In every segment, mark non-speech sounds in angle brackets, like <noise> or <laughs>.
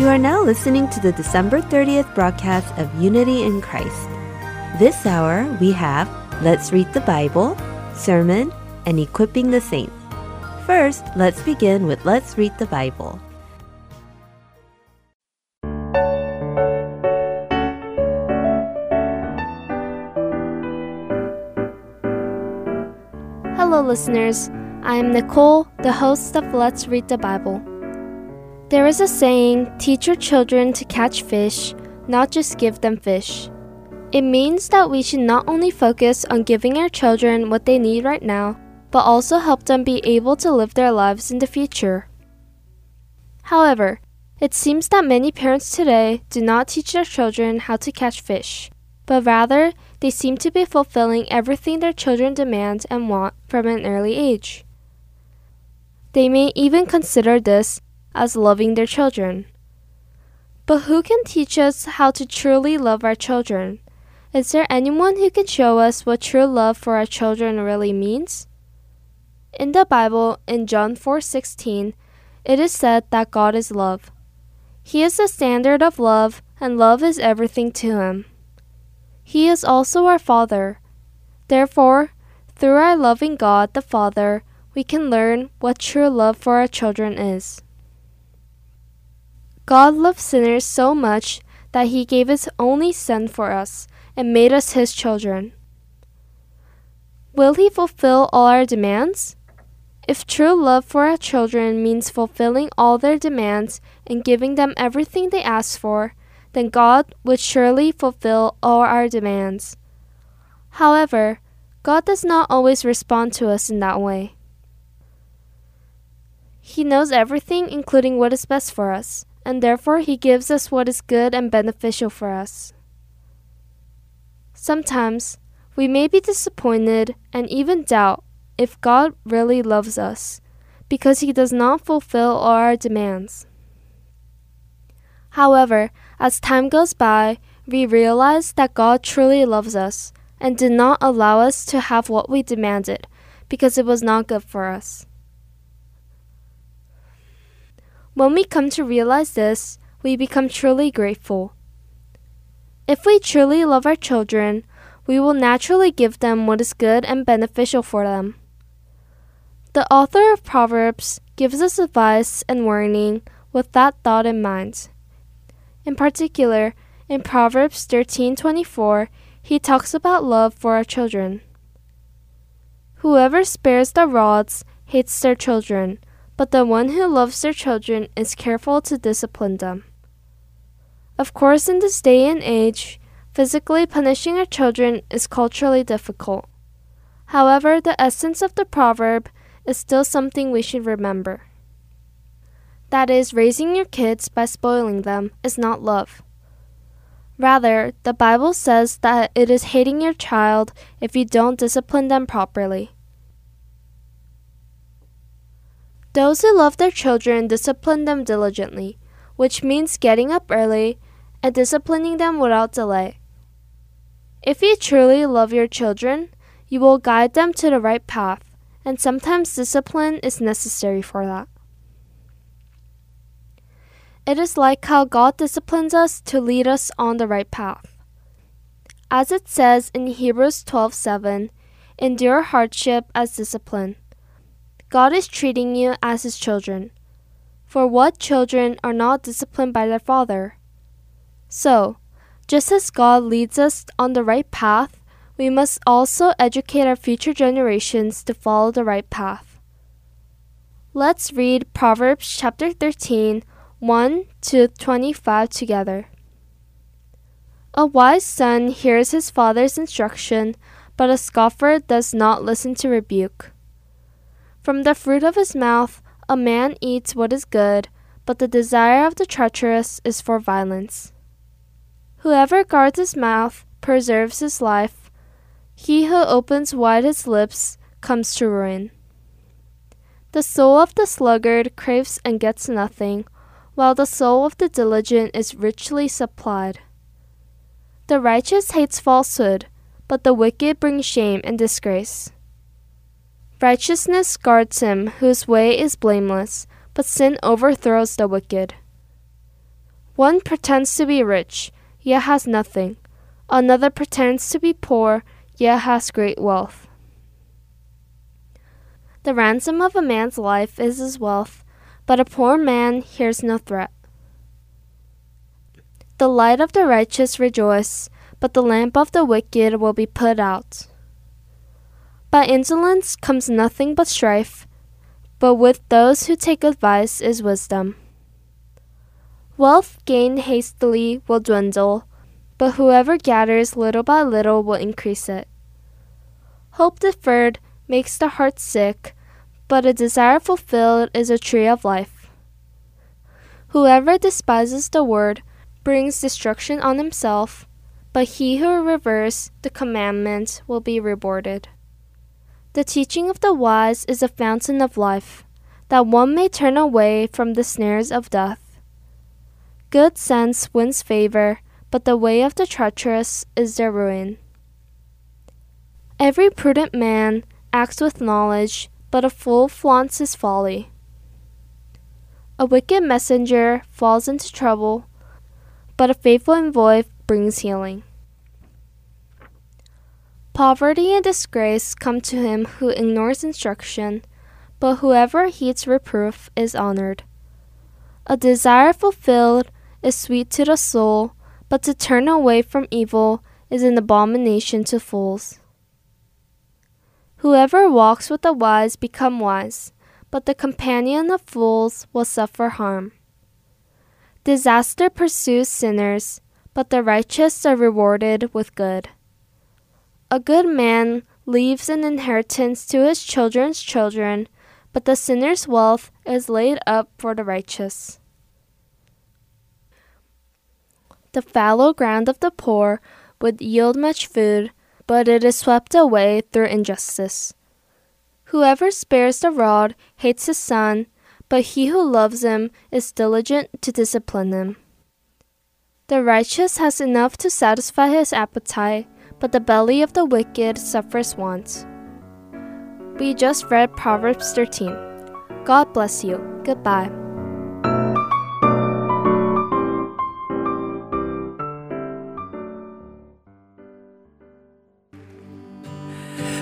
You are now listening to the December 30th broadcast of Unity in Christ. This hour, we have Let's Read the Bible, Sermon, and Equipping the Saints. First, let's begin with Let's Read the Bible. Hello, listeners. I am Nicole, the host of Let's Read the Bible. There is a saying teach your children to catch fish, not just give them fish. It means that we should not only focus on giving our children what they need right now, but also help them be able to live their lives in the future. However, it seems that many parents today do not teach their children how to catch fish, but rather they seem to be fulfilling everything their children demand and want from an early age. They may even consider this as loving their children. But who can teach us how to truly love our children? Is there anyone who can show us what true love for our children really means? In the Bible, in John 4:16, it is said that God is love. He is the standard of love, and love is everything to him. He is also our Father. Therefore, through our loving God the Father, we can learn what true love for our children is. God loved sinners so much that he gave his only Son for us and made us his children. Will he fulfill all our demands? If true love for our children means fulfilling all their demands and giving them everything they ask for, then God would surely fulfill all our demands. However, God does not always respond to us in that way. He knows everything, including what is best for us, and therefore He gives us what is good and beneficial for us. Sometimes we may be disappointed and even doubt if God really loves us because He does not fulfill all our demands. However, as time goes by, we realize that God truly loves us and did not allow us to have what we demanded because it was not good for us. When we come to realize this, we become truly grateful. If we truly love our children, we will naturally give them what is good and beneficial for them. The author of Proverbs gives us advice and warning with that thought in mind. In particular, in Proverbs 13:24, he talks about love for our children. Whoever spares the rods hates their children, but the one who loves their children is careful to discipline them. Of course, in this day and age, physically punishing our children is culturally difficult. However, the essence of the proverb is still something we should remember. That is, raising your kids by spoiling them is not love. Rather, the Bible says that it is hating your child if you don't discipline them properly. Those who love their children discipline them diligently, which means getting up early and disciplining them without delay. If you truly love your children, you will guide them to the right path, and sometimes discipline is necessary for that. It is like how God disciplines us to lead us on the right path. As it says in Hebrews 12:7, endure hardship as discipline. God is treating you as his children. For what children are not disciplined by their father? So, just as God leads us on the right path, we must also educate our future generations to follow the right path. Let's read Proverbs chapter 13, 1 to 25 together. A wise son hears his father's instruction, but a scoffer does not listen to rebuke. From the fruit of his mouth a man eats what is good, but the desire of the treacherous is for violence. Whoever guards his mouth preserves his life. He who opens wide his lips comes to ruin. The soul of the sluggard craves and gets nothing, while the soul of the diligent is richly supplied. The righteous hates falsehood, but the wicked bring shame and disgrace. Righteousness guards him whose way is blameless, but sin overthrows the wicked. One pretends to be rich, yet has nothing. Another pretends to be poor, yet has great wealth. The ransom of a man's life is his wealth, but a poor man hears no threat. The light of the righteous rejoice, but the lamp of the wicked will be put out. By insolence comes nothing but strife, but with those who take advice is wisdom. Wealth gained hastily will dwindle, but whoever gathers little by little will increase it. Hope deferred makes the heart sick, but a desire fulfilled is a tree of life. Whoever despises the word brings destruction on himself, but he who reveres the commandment will be rewarded. The teaching of the wise is a fountain of life, that one may turn away from the snares of death. Good sense wins favor, but the way of the treacherous is their ruin. Every prudent man acts with knowledge, but a fool flaunts his folly. A wicked messenger falls into trouble, but a faithful envoy brings healing. Poverty and disgrace come to him who ignores instruction, but whoever heeds reproof is honored. A desire fulfilled is sweet to the soul, but to turn away from evil is an abomination to fools. Whoever walks with the wise become wise, but the companion of fools will suffer harm. Disaster pursues sinners, but the righteous are rewarded with good. A good man leaves an inheritance to his children's children, but the sinner's wealth is laid up for the righteous. The fallow ground of the poor would yield much food, but it is swept away through injustice. Whoever spares the rod hates his son, but he who loves him is diligent to discipline him. The righteous has enough to satisfy his appetite but the belly of the wicked suffers want. We just read Proverbs 13. God bless you. Goodbye.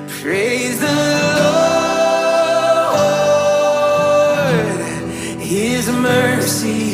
Praise the Lord. His mercy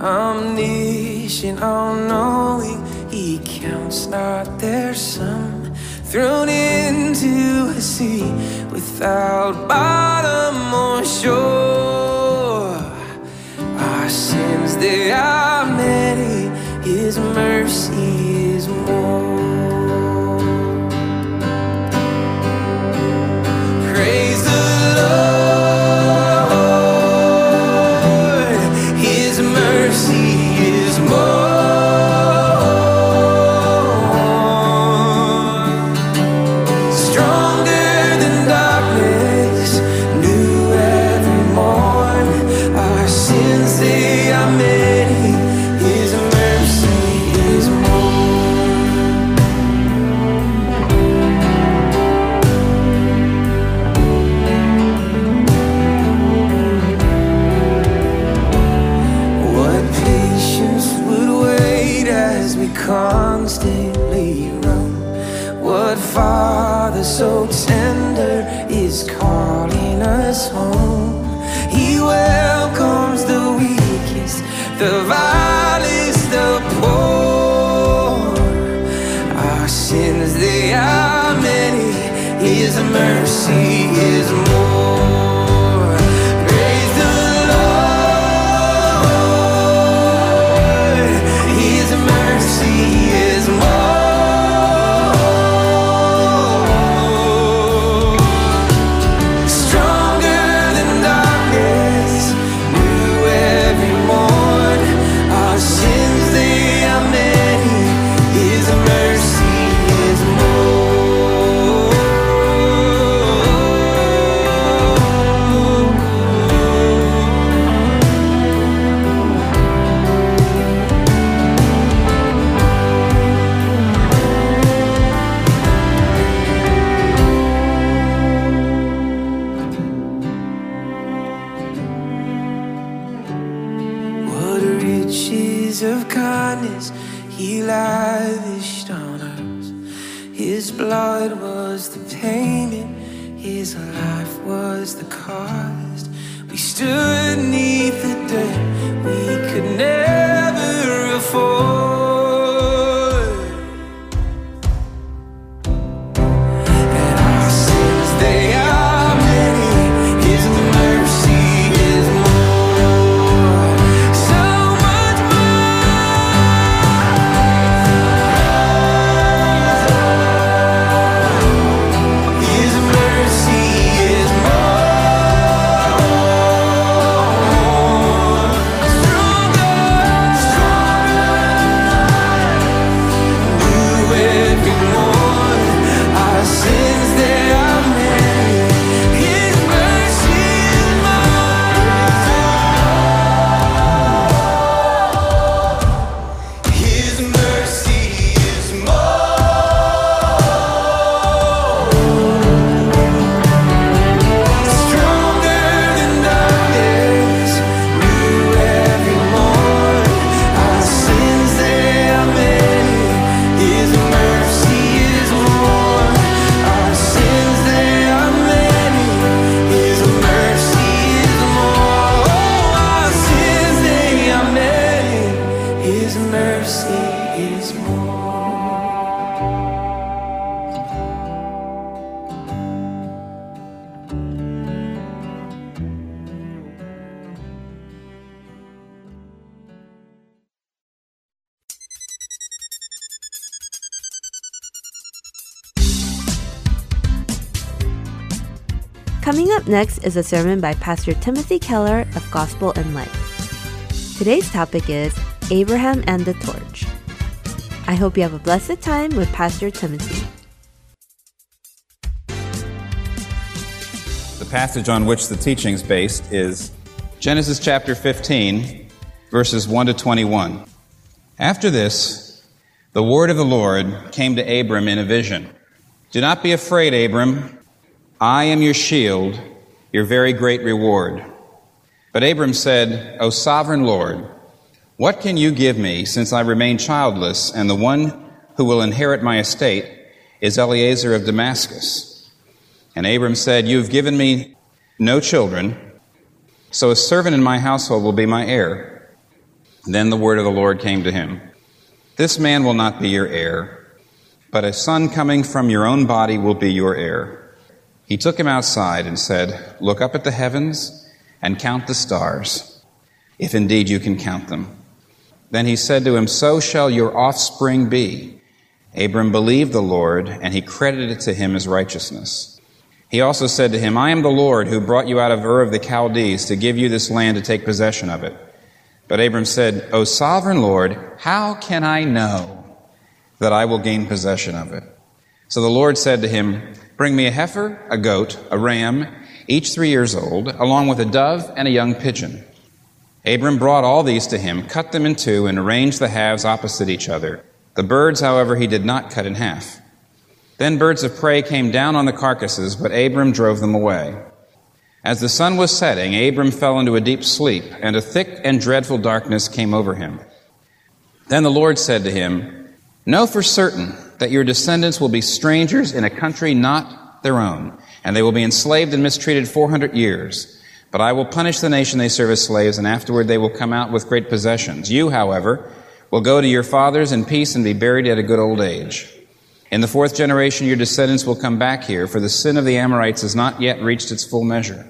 Omniscient, all knowing, He counts not their sum. Thrown into a sea without bottom or shore. Our sins, they are many, His mercy is more. Lavished on us. His blood was the payment, His life was the cost. We stood neath the debt we could never afford. Next is a sermon by Pastor Timothy Keller of Gospel in Life. Today's topic is Abraham and the Torch. I hope you have a blessed time with Pastor Timothy. The passage on which the teaching is based is Genesis chapter 15, verses 1 to 21. After this, the word of the Lord came to Abram in a vision. Do not be afraid, Abram. I am your shield, your very great reward. But Abram said, O sovereign Lord, what can you give me since I remain childless, and the one who will inherit my estate is Eliezer of Damascus? And Abram said, You have given me no children, so a servant in my household will be my heir. Then the word of the Lord came to him This man will not be your heir, but a son coming from your own body will be your heir. He took him outside and said, Look up at the heavens and count the stars, if indeed you can count them. Then he said to him, So shall your offspring be. Abram believed the Lord, and he credited it to him as righteousness. He also said to him, I am the Lord who brought you out of Ur of the Chaldees to give you this land to take possession of it. But Abram said, O sovereign Lord, how can I know that I will gain possession of it? So the Lord said to him, Bring me a heifer, a goat, a ram, each three years old, along with a dove and a young pigeon. Abram brought all these to him, cut them in two, and arranged the halves opposite each other. The birds, however, he did not cut in half. Then birds of prey came down on the carcasses, but Abram drove them away. As the sun was setting, Abram fell into a deep sleep, and a thick and dreadful darkness came over him. Then the Lord said to him, Know for certain that your descendants will be strangers in a country not their own, and they will be enslaved and mistreated 400 years. But I will punish the nation they serve as slaves, and afterward they will come out with great possessions. You, however, will go to your fathers in peace and be buried at a good old age. In the fourth generation, your descendants will come back here, for the sin of the Amorites has not yet reached its full measure.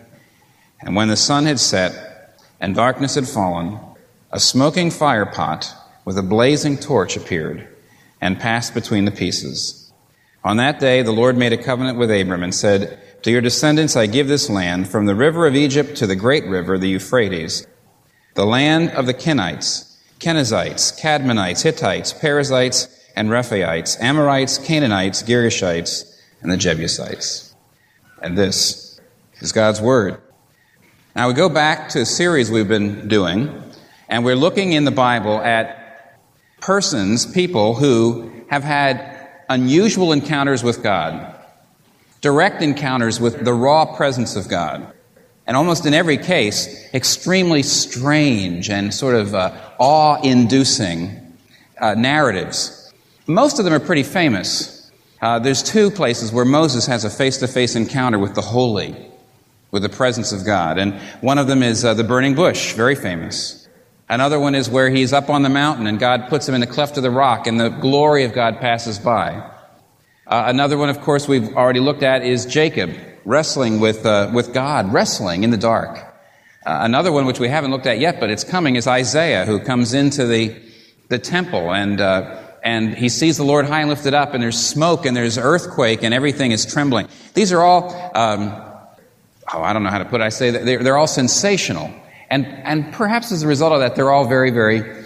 And when the sun had set and darkness had fallen, a smoking fire pot with a blazing torch appeared and passed between the pieces. On that day, the Lord made a covenant with Abram and said, To your descendants I give this land, from the river of Egypt to the great river, the Euphrates, the land of the Kenites, Kenizzites, Kadmonites, Hittites, Perizzites, and Rephaites, Amorites, Canaanites, Girgashites, and the Jebusites. And this is God's Word. Now we go back to a series we've been doing, and we're looking in the Bible at persons, people who have had unusual encounters with God, direct encounters with the raw presence of God, and almost in every case, extremely strange and sort of uh, awe inducing uh, narratives Most of them are pretty famous. Uh, there's two places where Moses has a face to face encounter with the holy, with the presence of God. And one of them is uh, the burning bush, very famous. Another one is where he's up on the mountain and God puts him in the cleft of the rock and the glory of God passes by. Uh, another one, of course, we've already looked at is Jacob wrestling with, uh, with God, wrestling in the dark. Uh, another one, which we haven't looked at yet, but it's coming, is Isaiah, who comes into the, the temple and, uh, and he sees the Lord high and lifted up, and there's smoke and there's earthquake and everything is trembling. These are all, um, oh, I don't know how to put it. I say that they're, they're all sensational. And, and perhaps as a result of that, they're all very, very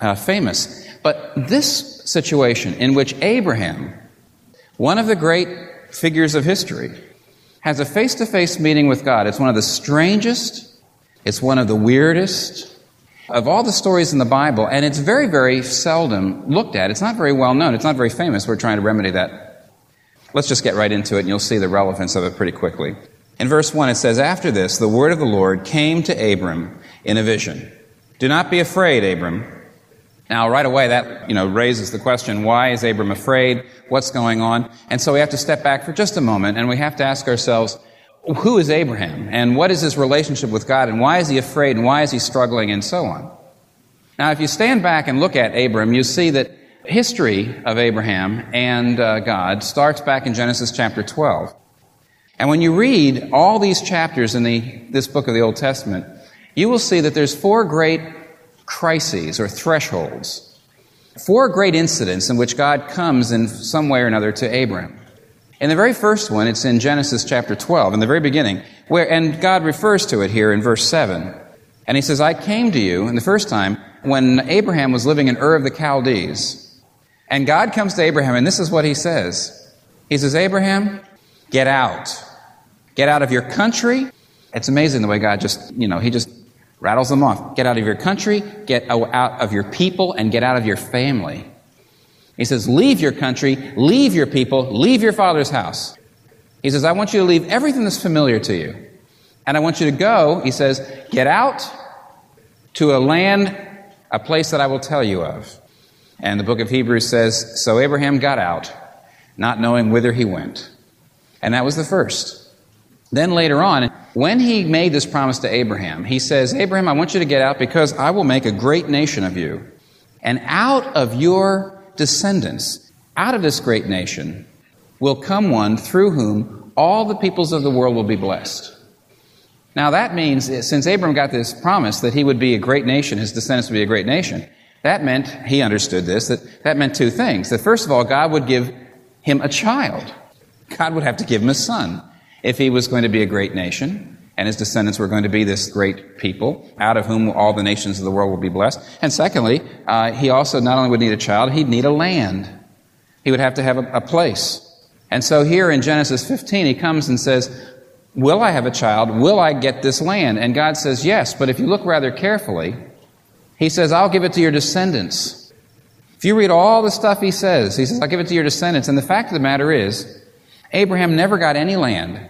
uh, famous. But this situation in which Abraham, one of the great figures of history, has a face to face meeting with God, it's one of the strangest, it's one of the weirdest of all the stories in the Bible, and it's very, very seldom looked at. It's not very well known, it's not very famous. We're trying to remedy that. Let's just get right into it, and you'll see the relevance of it pretty quickly. In verse 1, it says, After this, the word of the Lord came to Abram in a vision. Do not be afraid, Abram. Now, right away, that, you know, raises the question, why is Abram afraid? What's going on? And so we have to step back for just a moment, and we have to ask ourselves, who is Abraham? And what is his relationship with God? And why is he afraid? And why is he struggling? And so on. Now, if you stand back and look at Abram, you see that history of Abraham and uh, God starts back in Genesis chapter 12. And when you read all these chapters in the, this book of the Old Testament, you will see that there's four great crises or thresholds, four great incidents in which God comes in some way or another to Abraham. In the very first one, it's in Genesis chapter 12, in the very beginning, where, and God refers to it here in verse 7. And he says, I came to you, in the first time, when Abraham was living in Ur of the Chaldees. And God comes to Abraham, and this is what he says. He says, Abraham, get out. Get out of your country. It's amazing the way God just, you know, He just rattles them off. Get out of your country, get out of your people, and get out of your family. He says, Leave your country, leave your people, leave your father's house. He says, I want you to leave everything that's familiar to you. And I want you to go, he says, get out to a land, a place that I will tell you of. And the book of Hebrews says, So Abraham got out, not knowing whither he went. And that was the first. Then later on, when he made this promise to Abraham, he says, Abraham, I want you to get out because I will make a great nation of you. And out of your descendants, out of this great nation, will come one through whom all the peoples of the world will be blessed. Now that means, since Abraham got this promise that he would be a great nation, his descendants would be a great nation, that meant, he understood this, that that meant two things. That first of all, God would give him a child. God would have to give him a son if he was going to be a great nation and his descendants were going to be this great people out of whom all the nations of the world will be blessed. And secondly, uh, he also not only would need a child, he'd need a land. He would have to have a, a place. And so here in Genesis 15, he comes and says, Will I have a child? Will I get this land? And God says, Yes, but if you look rather carefully, he says, I'll give it to your descendants. If you read all the stuff he says, he says, I'll give it to your descendants. And the fact of the matter is, Abraham never got any land.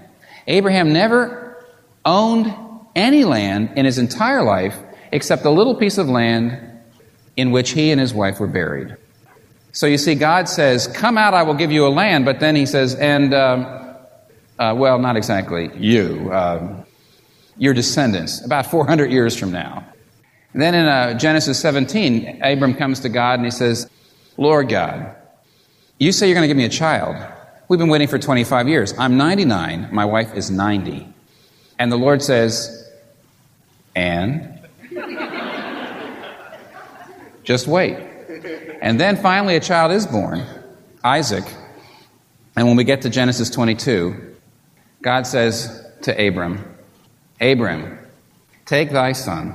Abraham never owned any land in his entire life except a little piece of land in which he and his wife were buried. So you see, God says, Come out, I will give you a land, but then he says, And, um, uh, well, not exactly you, um, your descendants, about 400 years from now. And then in uh, Genesis 17, Abram comes to God and he says, Lord God, you say you're going to give me a child. We've been waiting for 25 years. I'm 99. My wife is 90. And the Lord says, and? Just wait. And then finally, a child is born, Isaac. And when we get to Genesis 22, God says to Abram, Abram, take thy son,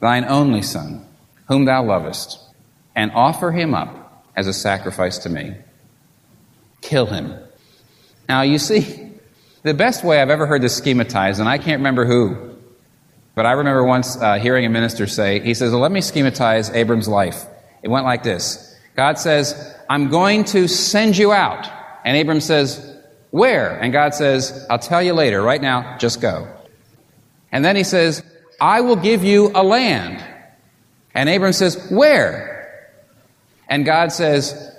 thine only son, whom thou lovest, and offer him up as a sacrifice to me kill him. Now, you see, the best way I've ever heard this schematized, and I can't remember who, but I remember once uh, hearing a minister say, he says, well, let me schematize Abram's life. It went like this God says, I'm going to send you out. And Abram says, Where? And God says, I'll tell you later. Right now, just go. And then he says, I will give you a land. And Abram says, Where? And God says,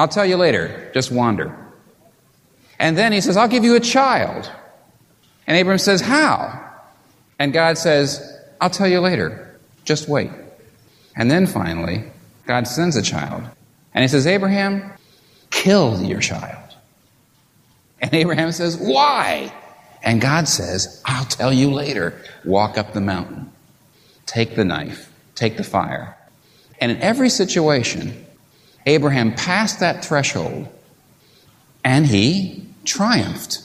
I'll tell you later. Just wander. And then he says, I'll give you a child. And Abram says, How? And God says, I'll tell you later. Just wait. And then finally, God sends a child. And he says, Abraham, kill your child. And Abraham says, Why? And God says, I'll tell you later. Walk up the mountain. Take the knife. Take the fire. And in every situation, Abraham passed that threshold and he triumphed.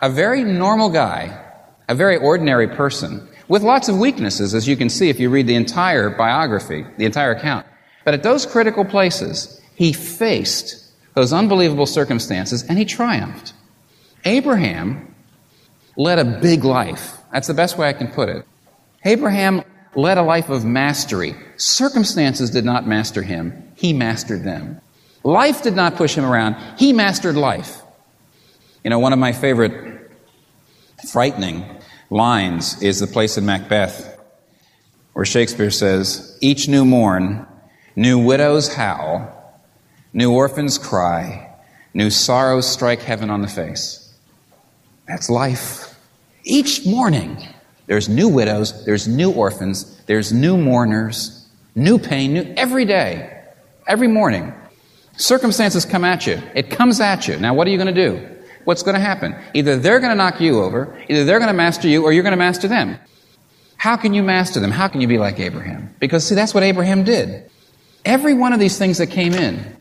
A very normal guy, a very ordinary person, with lots of weaknesses, as you can see if you read the entire biography, the entire account. But at those critical places, he faced those unbelievable circumstances and he triumphed. Abraham led a big life. That's the best way I can put it. Abraham led a life of mastery. Circumstances did not master him, he mastered them. Life did not push him around, he mastered life. You know, one of my favorite frightening lines is the place in Macbeth where Shakespeare says, Each new morn, new widows howl, new orphans cry, new sorrows strike heaven on the face. That's life. Each morning, there's new widows, there's new orphans, there's new mourners, new pain, new every day, every morning. Circumstances come at you. It comes at you. Now, what are you going to do? What's going to happen? Either they're going to knock you over, either they're going to master you, or you're going to master them. How can you master them? How can you be like Abraham? Because, see, that's what Abraham did. Every one of these things that came in,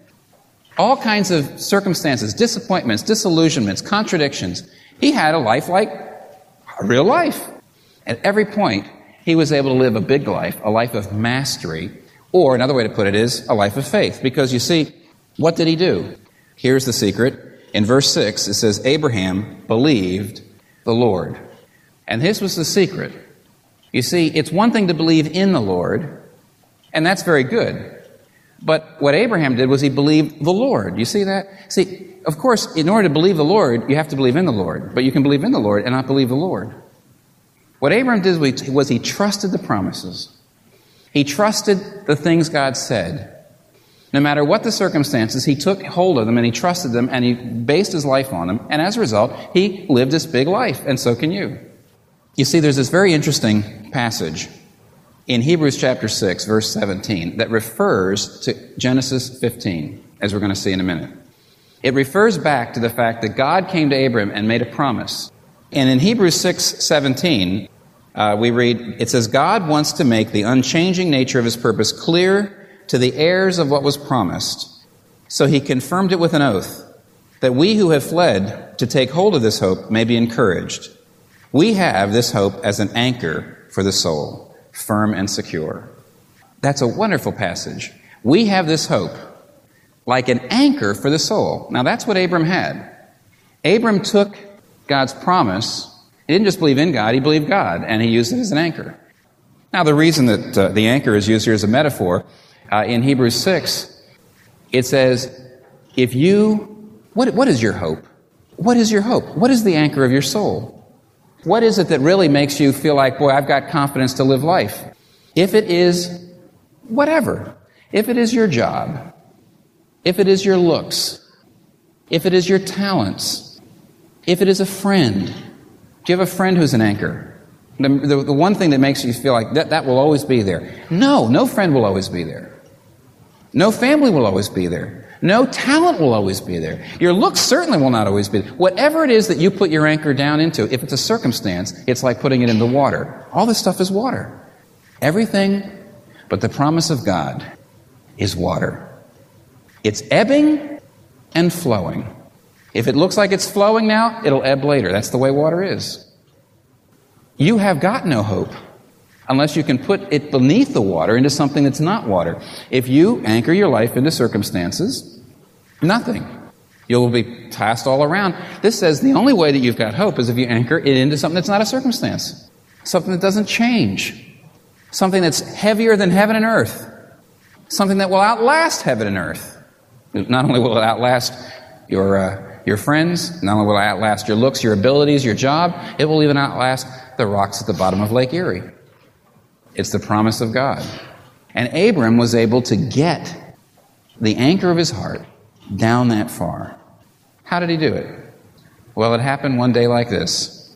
all kinds of circumstances, disappointments, disillusionments, contradictions, he had a life like a real life. At every point, he was able to live a big life, a life of mastery, or another way to put it is a life of faith. Because you see, what did he do? Here's the secret. In verse 6, it says, Abraham believed the Lord. And this was the secret. You see, it's one thing to believe in the Lord, and that's very good. But what Abraham did was he believed the Lord. You see that? See, of course, in order to believe the Lord, you have to believe in the Lord. But you can believe in the Lord and not believe the Lord. What Abraham did was he trusted the promises. He trusted the things God said. No matter what the circumstances, he took hold of them and he trusted them and he based his life on them. And as a result, he lived this big life. And so can you. You see, there's this very interesting passage in Hebrews chapter 6, verse 17, that refers to Genesis 15, as we're going to see in a minute. It refers back to the fact that God came to Abram and made a promise. And in Hebrews 6, 17, uh, we read, it says, God wants to make the unchanging nature of his purpose clear to the heirs of what was promised. So he confirmed it with an oath, that we who have fled to take hold of this hope may be encouraged. We have this hope as an anchor for the soul firm and secure. That's a wonderful passage. We have this hope like an anchor for the soul. Now, that's what Abram had. Abram took God's promise. He didn't just believe in God, he believed God, and he used it as an anchor. Now, the reason that uh, the anchor is used here as a metaphor, uh, in Hebrews 6, it says, if you, what, what is your hope? What is your hope? What is the anchor of your soul? What is it that really makes you feel like, boy, I've got confidence to live life? If it is whatever, if it is your job, if it is your looks, if it is your talents, if it is a friend, do you have a friend who's an anchor? The, the, the, one thing that makes you feel like that, that will always be there. No, no friend will always be there. No family will always be there. No talent will always be there. Your looks certainly will not always be there. Whatever it is that you put your anchor down into, if it's a circumstance, it's like putting it in the water. All this stuff is water. Everything but the promise of God is water. It's ebbing and flowing. If it looks like it's flowing now, it'll ebb later. That's the way water is. You have got no hope unless you can put it beneath the water into something that's not water. If you anchor your life into circumstances, Nothing. You'll be tossed all around. This says the only way that you've got hope is if you anchor it into something that's not a circumstance, something that doesn't change, something that's heavier than heaven and earth, something that will outlast heaven and earth. Not only will it outlast your, uh, your friends, not only will it outlast your looks, your abilities, your job, it will even outlast the rocks at the bottom of Lake Erie. It's the promise of God. And Abram was able to get the anchor of his heart down that far. How did he do it? Well, it happened one day like this.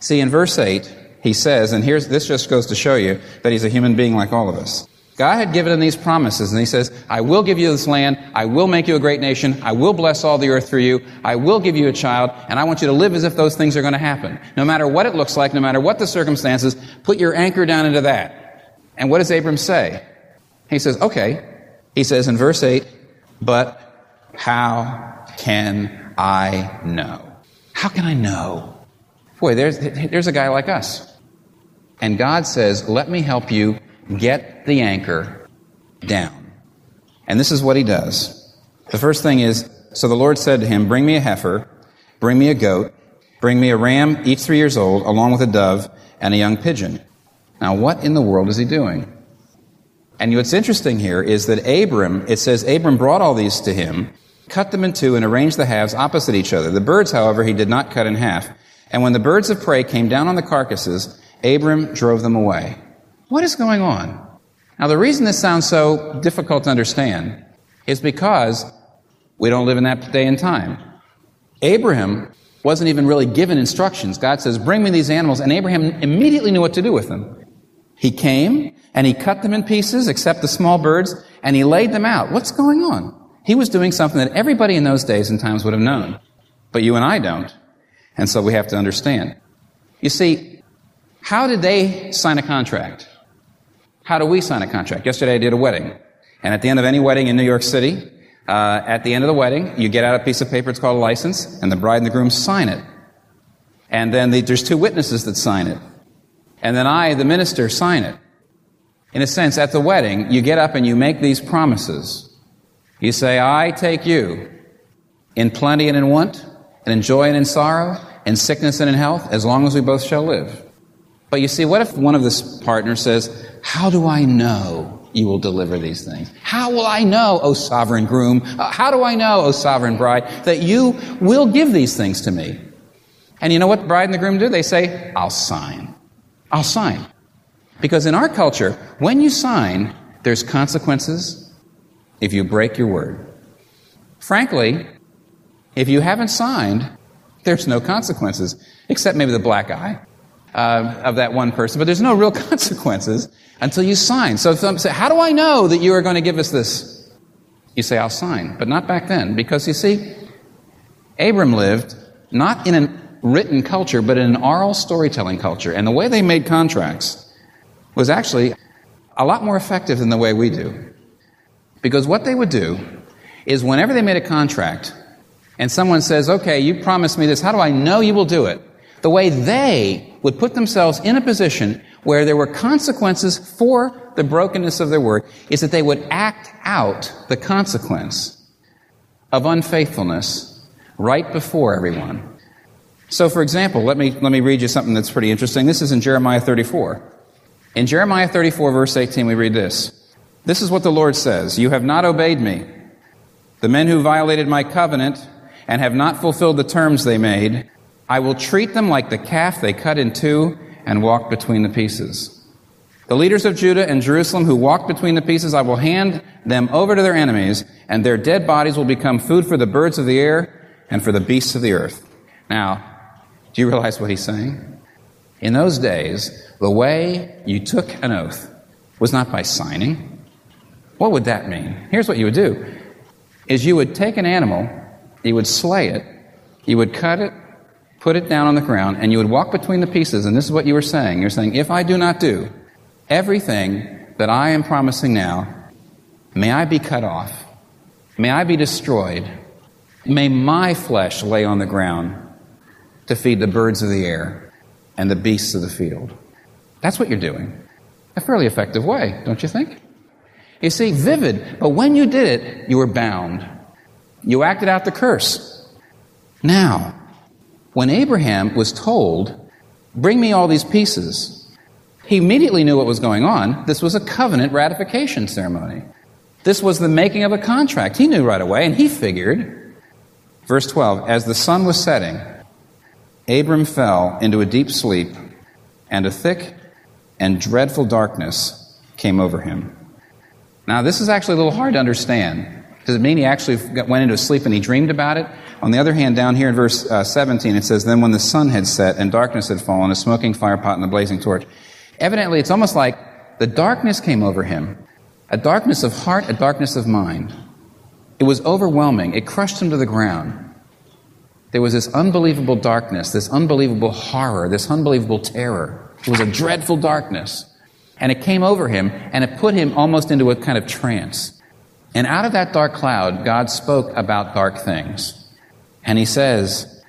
See, in verse 8, he says, and here's, this just goes to show you that he's a human being like all of us. God had given him these promises, and he says, I will give you this land, I will make you a great nation, I will bless all the earth through you, I will give you a child, and I want you to live as if those things are going to happen. No matter what it looks like, no matter what the circumstances, put your anchor down into that. And what does Abram say? He says, okay. He says in verse 8, but how can I know? How can I know? Boy, there's, there's a guy like us. And God says, let me help you get the anchor down. And this is what he does. The first thing is, so the Lord said to him, bring me a heifer, bring me a goat, bring me a ram, each three years old, along with a dove and a young pigeon. Now, what in the world is he doing? And what's interesting here is that Abram, it says Abram brought all these to him, cut them in two, and arranged the halves opposite each other. The birds, however, he did not cut in half. And when the birds of prey came down on the carcasses, Abram drove them away. What is going on? Now, the reason this sounds so difficult to understand is because we don't live in that day and time. Abraham wasn't even really given instructions. God says, Bring me these animals, and Abraham immediately knew what to do with them. He came and he cut them in pieces, except the small birds, and he laid them out. What's going on? He was doing something that everybody in those days and times would have known, but you and I don't. And so we have to understand. You see, how did they sign a contract? How do we sign a contract? Yesterday I did a wedding. And at the end of any wedding in New York City, uh, at the end of the wedding, you get out a piece of paper, it's called a license, and the bride and the groom sign it. And then the, there's two witnesses that sign it. And then I, the minister, sign it. In a sense, at the wedding, you get up and you make these promises. You say, I take you in plenty and in want, and in joy and in sorrow, in sickness and in health, as long as we both shall live. But you see, what if one of the partners says, How do I know you will deliver these things? How will I know, O sovereign groom? Uh, how do I know, O sovereign bride, that you will give these things to me? And you know what the bride and the groom do? They say, I'll sign. I'll sign. Because in our culture, when you sign, there's consequences if you break your word. Frankly, if you haven't signed, there's no consequences, except maybe the black eye uh, of that one person, but there's no real <laughs> consequences until you sign. So some say, how do I know that you are going to give us this? You say, I'll sign. But not back then, because you see, Abram lived not in a written culture, but in an oral storytelling culture. And the way they made contracts was actually a lot more effective than the way we do. Because what they would do is whenever they made a contract, and someone says, okay, you promised me this, how do I know you will do it? The way they would put themselves in a position where there were consequences for the brokenness of their word is that they would act out the consequence of unfaithfulness right before everyone. So, for example, let me, let me read you something that's pretty interesting. This is in Jeremiah 34. In Jeremiah 34, verse 18, we read this. This is what the Lord says You have not obeyed me. The men who violated my covenant and have not fulfilled the terms they made, I will treat them like the calf they cut in two and walked between the pieces. The leaders of Judah and Jerusalem who walked between the pieces, I will hand them over to their enemies, and their dead bodies will become food for the birds of the air and for the beasts of the earth. Now, do you realize what he's saying? In those days, the way you took an oath was not by signing. What would that mean? Here's what you would do is you would take an animal, you would slay it, you would cut it, put it down on the ground, and you would walk between the pieces, and this is what you were saying. You're saying, if I do not do everything that I am promising now, may I be cut off, may I be destroyed, may my flesh lay on the ground to feed the birds of the air and the beasts of the field. That's what you're doing. A fairly effective way, don't you think? You see, vivid, but when you did it, you were bound. You acted out the curse. Now, when Abraham was told, Bring me all these pieces, he immediately knew what was going on. This was a covenant ratification ceremony. This was the making of a contract. He knew right away, and he figured. Verse 12 As the sun was setting, Abram fell into a deep sleep, and a thick and dreadful darkness came over him. Now, this is actually a little hard to understand Does it mean he actually went into sleep and he dreamed about it? On the other hand, down here in verse uh, 17, it says, Then when the sun had set and darkness had fallen, a smoking fire pot and a blazing torch. Evidently, it's almost like the darkness came over him a darkness of heart, a darkness of mind. It was overwhelming. It crushed him to the ground. There was this unbelievable darkness, this unbelievable horror, this unbelievable terror. It was a dreadful darkness. And it came over him and it put him almost into a kind of trance. And out of that dark cloud, God spoke about dark things. And he says,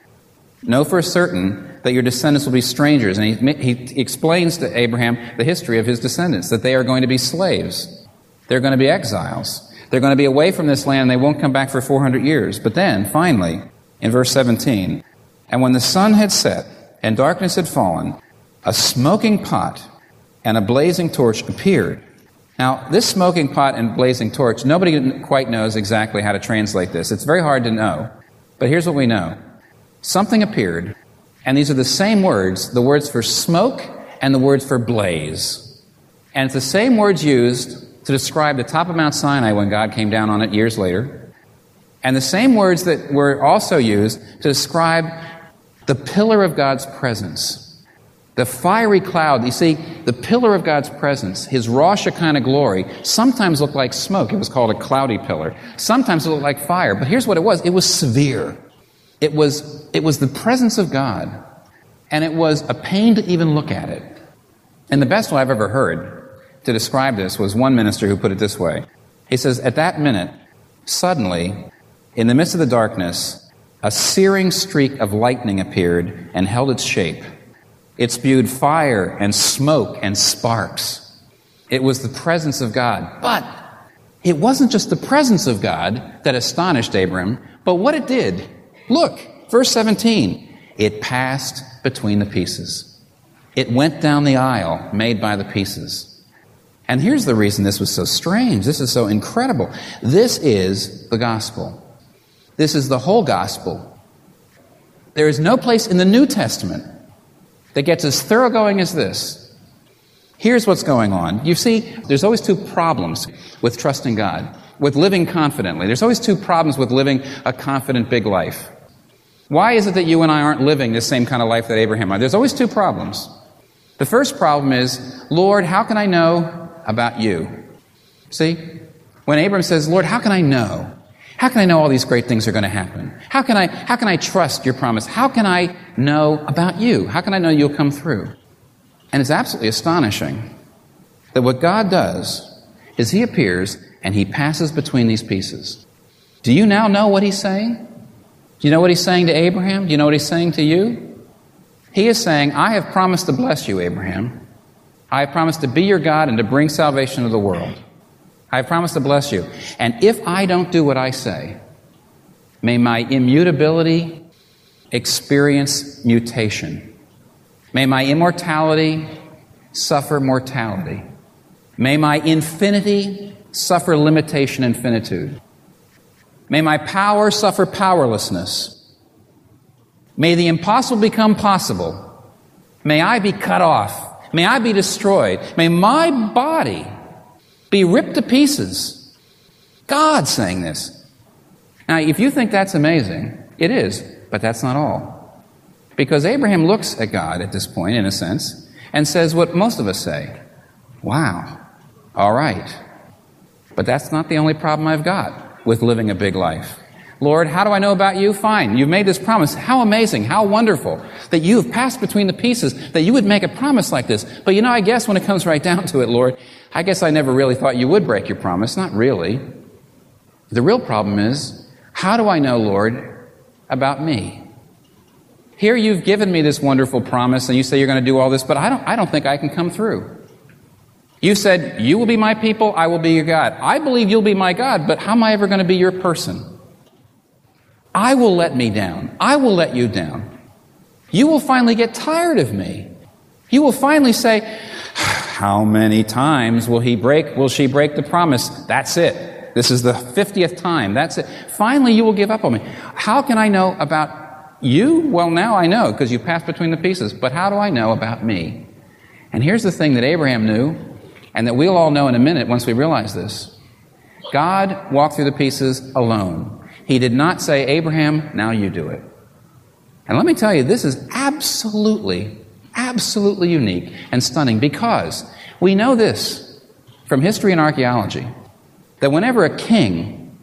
Know for certain that your descendants will be strangers. And he, he explains to Abraham the history of his descendants, that they are going to be slaves. They're going to be exiles. They're going to be away from this land and they won't come back for 400 years. But then, finally, in verse 17, and when the sun had set and darkness had fallen, a smoking pot and a blazing torch appeared. Now, this smoking pot and blazing torch, nobody quite knows exactly how to translate this. It's very hard to know. But here's what we know something appeared, and these are the same words the words for smoke and the words for blaze. And it's the same words used to describe the top of Mount Sinai when God came down on it years later. And the same words that were also used to describe the pillar of God's presence. The fiery cloud, you see, the pillar of God's presence, his Shekinah glory, sometimes looked like smoke. It was called a cloudy pillar. Sometimes it looked like fire. But here's what it was it was severe. It was, it was the presence of God, and it was a pain to even look at it. And the best one I've ever heard to describe this was one minister who put it this way. He says, At that minute, suddenly, in the midst of the darkness, a searing streak of lightning appeared and held its shape. It spewed fire and smoke and sparks. It was the presence of God. But it wasn't just the presence of God that astonished Abram, but what it did. Look, verse 17. It passed between the pieces. It went down the aisle made by the pieces. And here's the reason this was so strange. This is so incredible. This is the gospel. This is the whole gospel. There is no place in the New Testament that gets as thoroughgoing as this. Here's what's going on. You see, there's always two problems with trusting God, with living confidently. There's always two problems with living a confident big life. Why is it that you and I aren't living the same kind of life that Abraham had? There's always two problems. The first problem is, Lord, how can I know about you? See? When Abraham says, Lord, how can I know? How can I know all these great things are going to happen? How can I, how can I trust your promise? How can I know about you? How can I know you'll come through? And it's absolutely astonishing that what God does is He appears and He passes between these pieces. Do you now know what He's saying? Do you know what He's saying to Abraham? Do you know what He's saying to you? He is saying, I have promised to bless you, Abraham. I have promised to be your God and to bring salvation to the world. I have promised to bless you. And if I don't do what I say, may my immutability experience mutation. May my immortality suffer mortality. May my infinity suffer limitation and finitude. May my power suffer powerlessness. May the impossible become possible. May I be cut off. May I be destroyed. May my body be ripped to pieces. God saying this. Now, if you think that's amazing, it is, but that's not all. Because Abraham looks at God at this point, in a sense, and says what most of us say Wow, all right. But that's not the only problem I've got with living a big life. Lord, how do I know about you? Fine. You've made this promise. How amazing, how wonderful that you have passed between the pieces, that you would make a promise like this. But you know, I guess when it comes right down to it, Lord, I guess I never really thought you would break your promise. Not really. The real problem is, how do I know, Lord, about me? Here you've given me this wonderful promise and you say you're going to do all this, but I don't, I don't think I can come through. You said, You will be my people, I will be your God. I believe you'll be my God, but how am I ever going to be your person? I will let me down. I will let you down. You will finally get tired of me. You will finally say, How many times will he break, will she break the promise? That's it. This is the 50th time. That's it. Finally, you will give up on me. How can I know about you? Well, now I know because you passed between the pieces. But how do I know about me? And here's the thing that Abraham knew, and that we'll all know in a minute once we realize this. God walked through the pieces alone. He did not say, Abraham, now you do it. And let me tell you, this is absolutely, absolutely unique and stunning because we know this from history and archaeology that whenever a king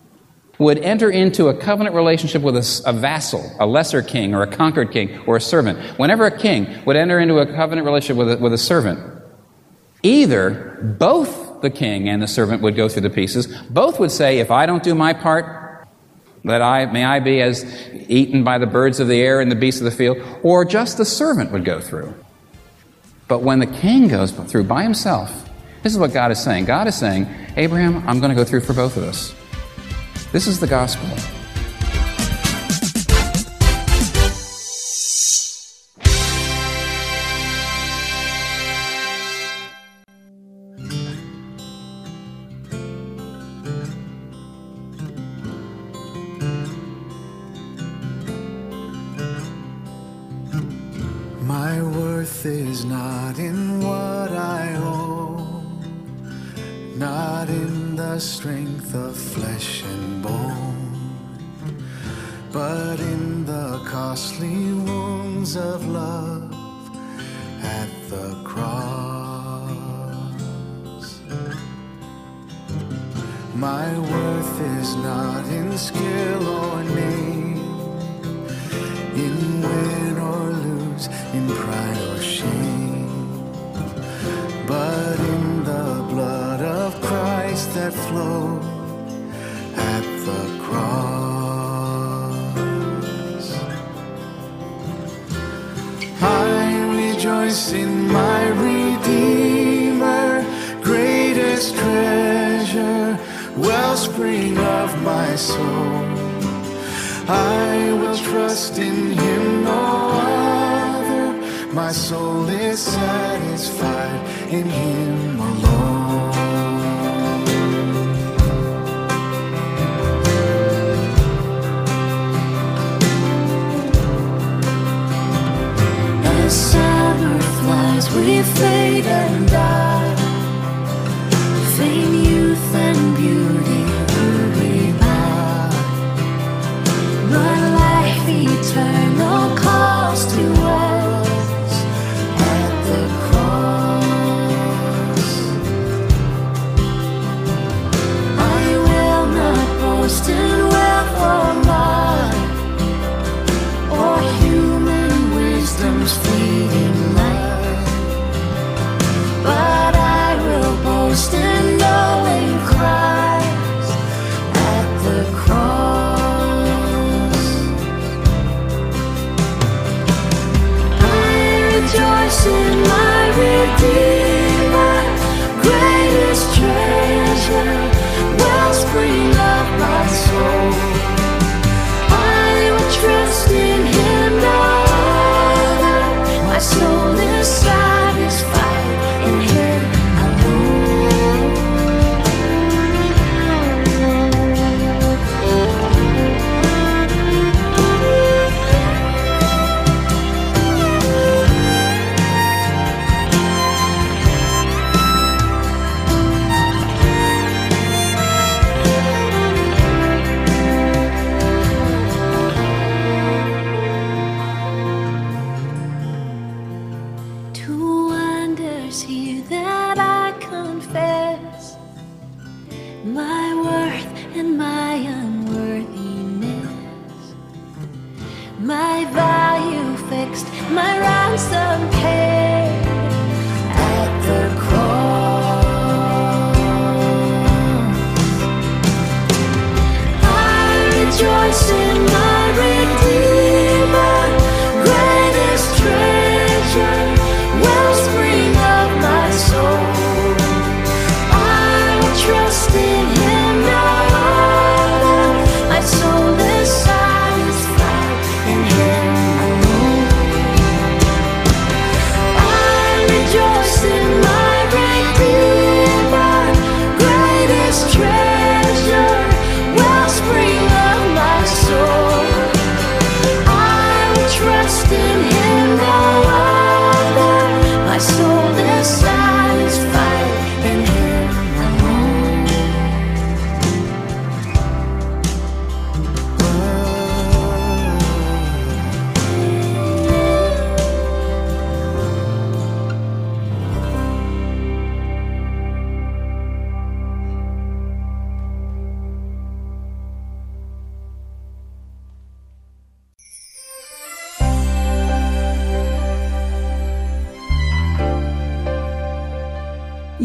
would enter into a covenant relationship with a, a, vassal, a lesser king, or a conquered king, or a servant, whenever a king would enter into a covenant relationship with a, with a servant, either both the king and the servant would go through the pieces, both would say, If I don't do my part, that I, may I be as eaten by the birds of the air and the beasts of the field, or just the servant would go through. But when the king goes through by himself, this is what God is saying. God is saying, Abraham, I'm going to go through for both of us. This is the gospel. In my Redeemer, greatest treasure, wellspring of my soul. I will trust in him no other. My soul is satisfied in him alone. We fade and die. Fame, youth, and beauty. But life eternal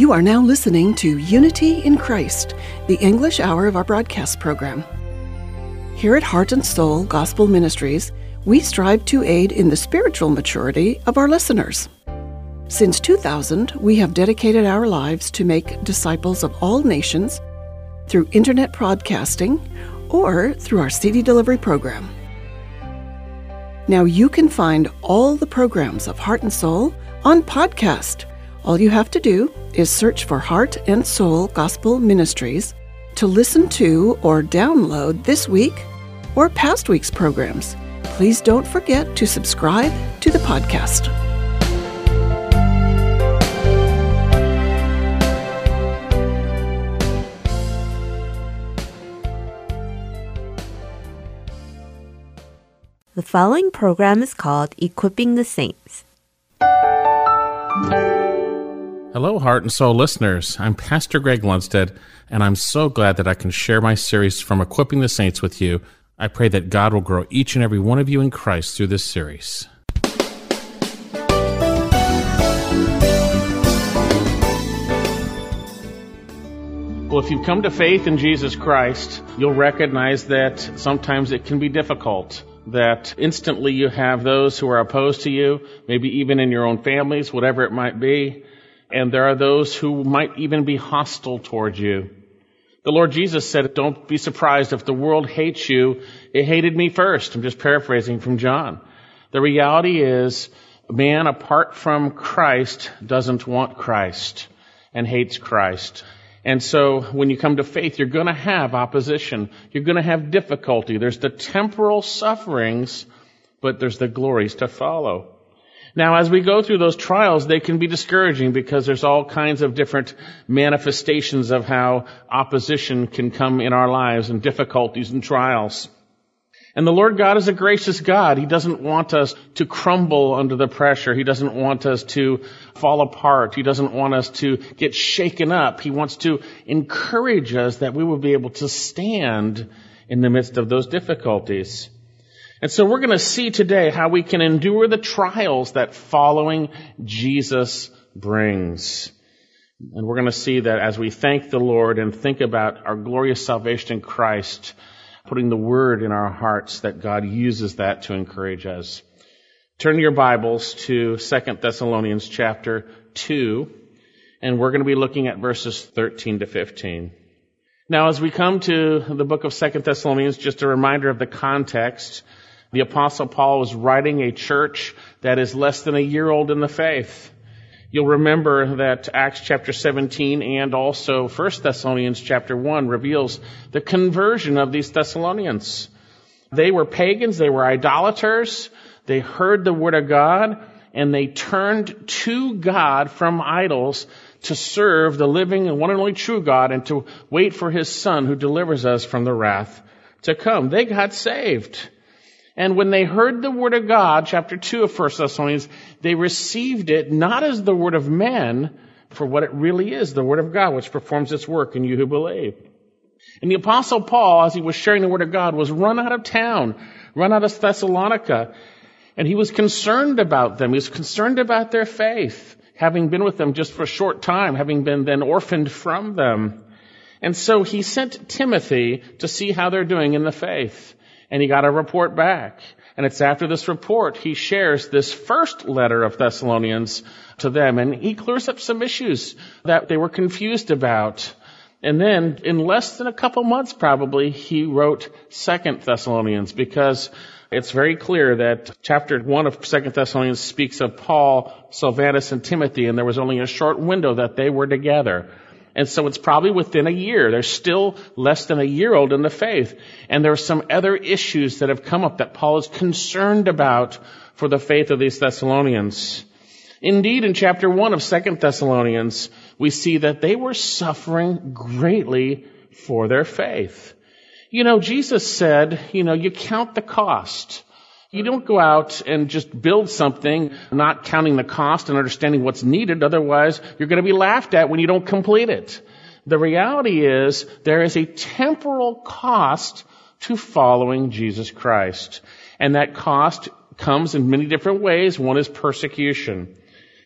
You are now listening to Unity in Christ, the English hour of our broadcast program. Here at Heart and Soul Gospel Ministries, we strive to aid in the spiritual maturity of our listeners. Since 2000, we have dedicated our lives to make disciples of all nations through internet broadcasting or through our CD delivery program. Now you can find all the programs of Heart and Soul on podcast. All you have to do is search for Heart and Soul Gospel Ministries to listen to or download this week or past week's programs. Please don't forget to subscribe to the podcast. The following program is called Equipping the Saints. Hello, Heart and Soul listeners. I'm Pastor Greg Lundstedt, and I'm so glad that I can share my series from Equipping the Saints with you. I pray that God will grow each and every one of you in Christ through this series. Well, if you've come to faith in Jesus Christ, you'll recognize that sometimes it can be difficult. That instantly you have those who are opposed to you, maybe even in your own families, whatever it might be. And there are those who might even be hostile toward you. The Lord Jesus said, don't be surprised if the world hates you. It hated me first. I'm just paraphrasing from John. The reality is, man apart from Christ doesn't want Christ and hates Christ. And so when you come to faith, you're going to have opposition. You're going to have difficulty. There's the temporal sufferings, but there's the glories to follow. Now, as we go through those trials, they can be discouraging because there's all kinds of different manifestations of how opposition can come in our lives and difficulties and trials. And the Lord God is a gracious God. He doesn't want us to crumble under the pressure. He doesn't want us to fall apart. He doesn't want us to get shaken up. He wants to encourage us that we will be able to stand in the midst of those difficulties. And so we're going to see today how we can endure the trials that following Jesus brings. And we're going to see that as we thank the Lord and think about our glorious salvation in Christ, putting the word in our hearts that God uses that to encourage us. Turn your Bibles to 2 Thessalonians chapter 2, and we're going to be looking at verses 13 to 15. Now, as we come to the book of 2 Thessalonians, just a reminder of the context. The apostle Paul was writing a church that is less than a year old in the faith. You'll remember that Acts chapter 17 and also 1 Thessalonians chapter 1 reveals the conversion of these Thessalonians. They were pagans, they were idolaters, they heard the word of God, and they turned to God from idols to serve the living and one and only true God and to wait for his son who delivers us from the wrath to come. They got saved. And when they heard the word of God, chapter 2 of 1 Thessalonians, they received it not as the word of men, for what it really is, the word of God, which performs its work in you who believe. And the apostle Paul, as he was sharing the word of God, was run out of town, run out of Thessalonica, and he was concerned about them. He was concerned about their faith, having been with them just for a short time, having been then orphaned from them. And so he sent Timothy to see how they're doing in the faith and he got a report back. And it's after this report he shares this first letter of Thessalonians to them and he clears up some issues that they were confused about. And then in less than a couple months probably he wrote Second Thessalonians because it's very clear that chapter one of Second Thessalonians speaks of Paul, Silvanus, and Timothy, and there was only a short window that they were together. And so it's probably within a year. They're still less than a year old in the faith. And there are some other issues that have come up that Paul is concerned about for the faith of these Thessalonians. Indeed, in chapter 1 of 2 Thessalonians, we see that they were suffering greatly for their faith. You know, Jesus said, you know, you count the cost. You don't go out and just build something not counting the cost and understanding what's needed. Otherwise, you're going to be laughed at when you don't complete it. The reality is there is a temporal cost to following Jesus Christ. And that cost comes in many different ways. One is persecution.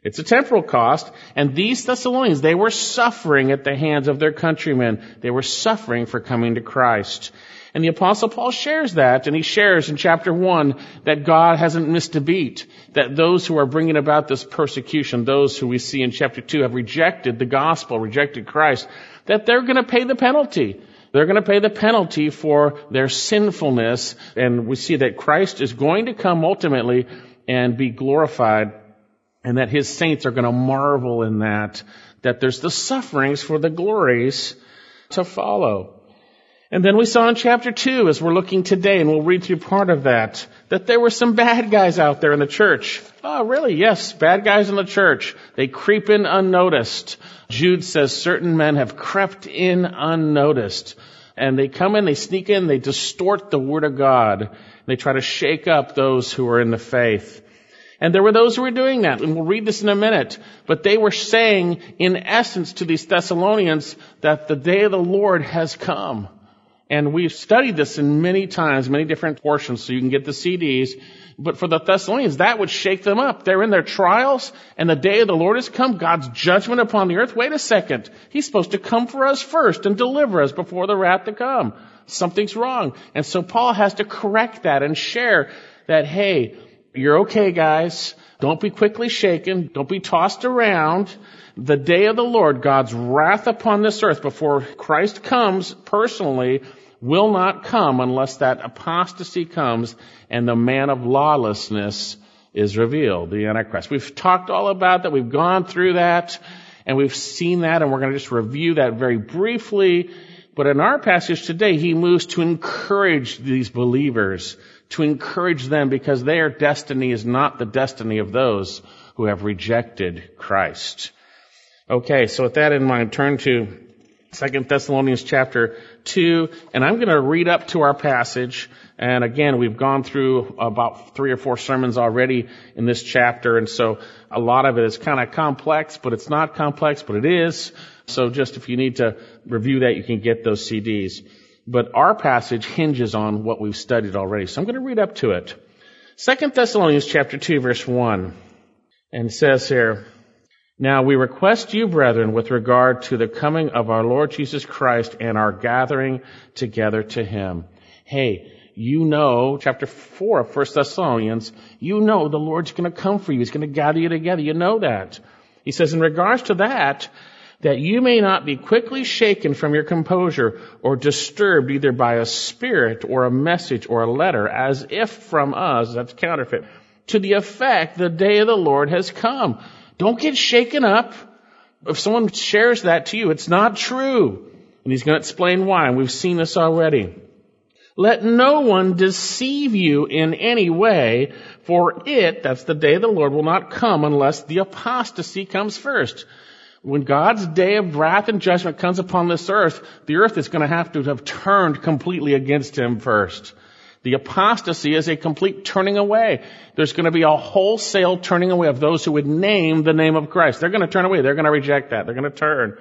It's a temporal cost. And these Thessalonians, they were suffering at the hands of their countrymen. They were suffering for coming to Christ. And the apostle Paul shares that, and he shares in chapter one that God hasn't missed a beat. That those who are bringing about this persecution, those who we see in chapter two have rejected the gospel, rejected Christ, that they're going to pay the penalty. They're going to pay the penalty for their sinfulness. And we see that Christ is going to come ultimately and be glorified and that his saints are going to marvel in that, that there's the sufferings for the glories to follow. And then we saw in chapter 2, as we're looking today, and we'll read through part of that, that there were some bad guys out there in the church. Oh, really? Yes, bad guys in the church. They creep in unnoticed. Jude says certain men have crept in unnoticed. And they come in, they sneak in, they distort the word of God. They try to shake up those who are in the faith. And there were those who were doing that, and we'll read this in a minute. But they were saying, in essence, to these Thessalonians, that the day of the Lord has come. And we've studied this in many times, many different portions, so you can get the CDs. But for the Thessalonians, that would shake them up. They're in their trials, and the day of the Lord has come, God's judgment upon the earth. Wait a second. He's supposed to come for us first and deliver us before the wrath to come. Something's wrong. And so Paul has to correct that and share that, hey, you're okay, guys. Don't be quickly shaken. Don't be tossed around. The day of the Lord, God's wrath upon this earth before Christ comes personally, will not come unless that apostasy comes and the man of lawlessness is revealed, the Antichrist. We've talked all about that. We've gone through that and we've seen that and we're going to just review that very briefly. But in our passage today, he moves to encourage these believers, to encourage them because their destiny is not the destiny of those who have rejected Christ. Okay, so with that in mind, turn to Second Thessalonians chapter 2, and I'm going to read up to our passage. And again, we've gone through about three or four sermons already in this chapter, and so a lot of it is kind of complex, but it's not complex, but it is. So just if you need to review that, you can get those CDs. But our passage hinges on what we've studied already, so I'm going to read up to it. Second Thessalonians chapter 2 verse 1, and it says here, now we request you, brethren, with regard to the coming of our Lord Jesus Christ and our gathering together to Him. Hey, you know, chapter 4 of 1 Thessalonians, you know the Lord's going to come for you. He's going to gather you together. You know that. He says, in regards to that, that you may not be quickly shaken from your composure or disturbed either by a spirit or a message or a letter as if from us, that's counterfeit, to the effect the day of the Lord has come don't get shaken up. If someone shares that to you, it's not true. And he's going to explain why, and we've seen this already. Let no one deceive you in any way, for it, that's the day the Lord, will not come unless the apostasy comes first. When God's day of wrath and judgment comes upon this earth, the earth is going to have to have turned completely against Him first. The apostasy is a complete turning away. There's going to be a wholesale turning away of those who would name the name of Christ. They're going to turn away. They're going to reject that. They're going to turn.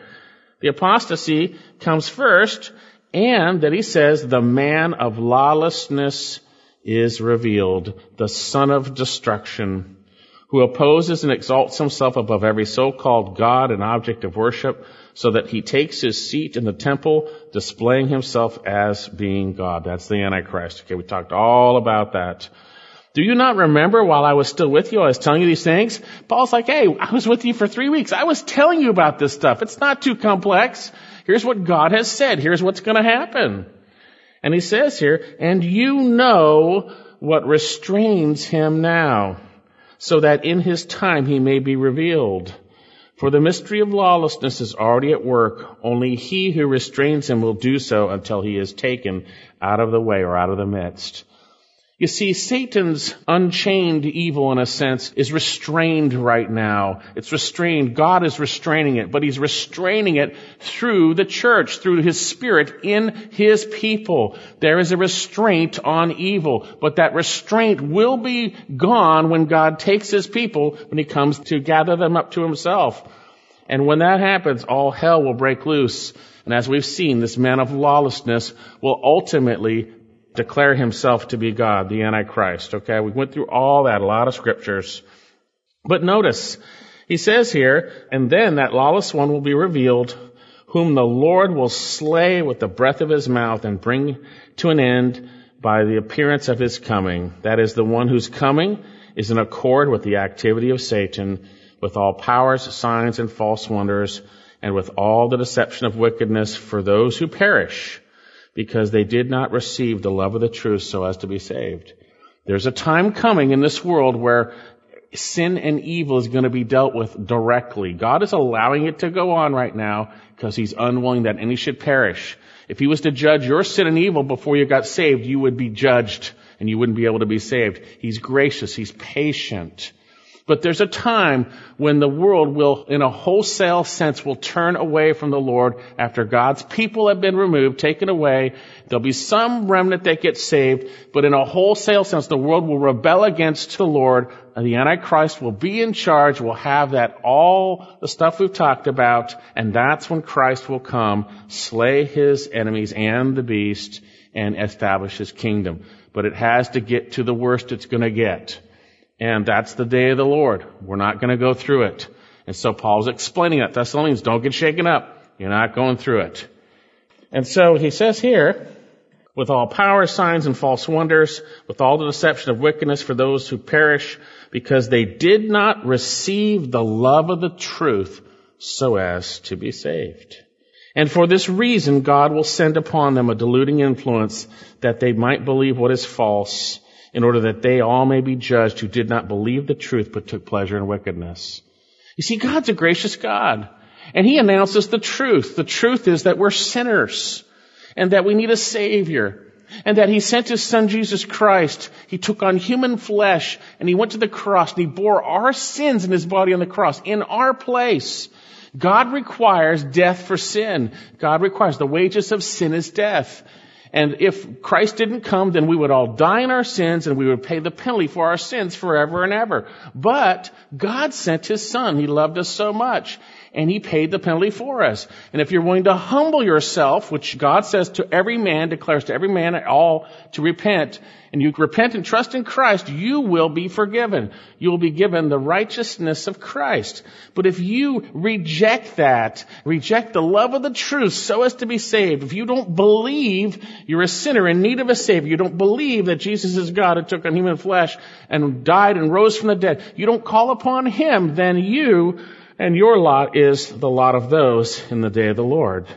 The apostasy comes first, and that he says, the man of lawlessness is revealed, the son of destruction, who opposes and exalts himself above every so-called God and object of worship, so that he takes his seat in the temple, displaying himself as being God. That's the Antichrist. Okay, we talked all about that. Do you not remember while I was still with you, I was telling you these things? Paul's like, hey, I was with you for three weeks. I was telling you about this stuff. It's not too complex. Here's what God has said. Here's what's going to happen. And he says here, and you know what restrains him now, so that in his time he may be revealed. For the mystery of lawlessness is already at work. Only he who restrains him will do so until he is taken out of the way or out of the midst. You see, Satan's unchained evil, in a sense, is restrained right now. It's restrained. God is restraining it, but He's restraining it through the church, through His Spirit in His people. There is a restraint on evil, but that restraint will be gone when God takes His people, when He comes to gather them up to Himself. And when that happens, all hell will break loose. And as we've seen, this man of lawlessness will ultimately declare himself to be God, the Antichrist. Okay, we went through all that, a lot of scriptures. But notice, He says here, and then that lawless one will be revealed, whom the Lord will slay with the breath of his mouth and bring to an end by the appearance of his coming. That is the one whose coming is in accord with the activity of Satan, with all powers, signs, and false wonders, and with all the deception of wickedness for those who perish, because they did not receive the love of the truth so as to be saved. There's a time coming in this world where sin and evil is going to be dealt with directly. God is allowing it to go on right now because he's unwilling that any should perish. If he was to judge your sin and evil before you got saved, you would be judged and you wouldn't be able to be saved. He's gracious. He's patient. But there's a time when the world will, in a wholesale sense, will turn away from the Lord after God's people have been removed, taken away. There'll be some remnant that gets saved, but in a wholesale sense, the world will rebel against the Lord, the Antichrist will be in charge, will have that, all the stuff we've talked about, and that's when Christ will come, slay his enemies and the beast, and establish his kingdom. But it has to get to the worst it's gonna get. And that's the day of the Lord. We're not going to go through it. And so Paul's explaining that. Thessalonians, don't get shaken up. You're not going through it. And so he says here, with all power, signs, and false wonders, with all the deception of wickedness for those who perish, because they did not receive the love of the truth so as to be saved. And for this reason, God will send upon them a deluding influence that they might believe what is false in order that they all may be judged who did not believe the truth but took pleasure in wickedness. You see, God's a gracious God. And He announces the truth. The truth is that we're sinners and that we need a Savior and that He sent His Son Jesus Christ. He took on human flesh and He went to the cross and He bore our sins in His body on the cross in our place. God requires death for sin. God requires the wages of sin is death. And if Christ didn't come, then we would all die in our sins and we would pay the penalty for our sins forever and ever. But God sent His Son. He loved us so much and he paid the penalty for us. And if you're willing to humble yourself, which God says to every man, declares to every man at all to repent, and you repent and trust in Christ, you will be forgiven. You will be given the righteousness of Christ. But if you reject that, reject the love of the truth so as to be saved, if you don't believe you're a sinner in need of a Savior, you don't believe that Jesus is God who took on human flesh and died and rose from the dead, you don't call upon Him, then you and your lot is the lot of those in the day of the Lord,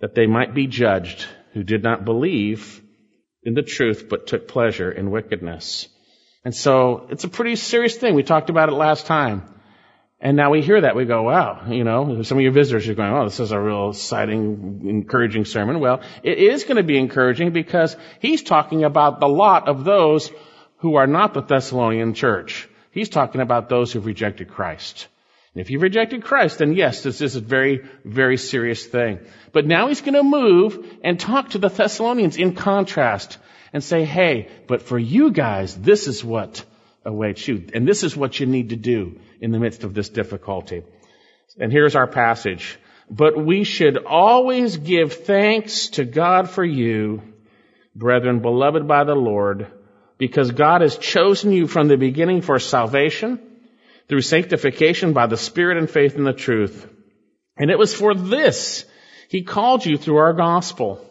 that they might be judged who did not believe in the truth but took pleasure in wickedness. And so it's a pretty serious thing. We talked about it last time. And now we hear that, we go, wow, you know, some of your visitors are going, oh, this is a real exciting, encouraging sermon. Well, it is going to be encouraging because he's talking about the lot of those who are not the Thessalonian church. He's talking about those who've rejected Christ. And if you've rejected Christ, then yes, this is a very, very serious thing. But now he's going to move and talk to the Thessalonians in contrast and say, hey, but for you guys, this is what awaits you. And this is what you need to do in the midst of this difficulty. And here's our passage. But we should always give thanks to God for you, brethren, beloved by the Lord, because God has chosen you from the beginning for salvation through sanctification by the Spirit and faith in the truth. And it was for this he called you through our gospel,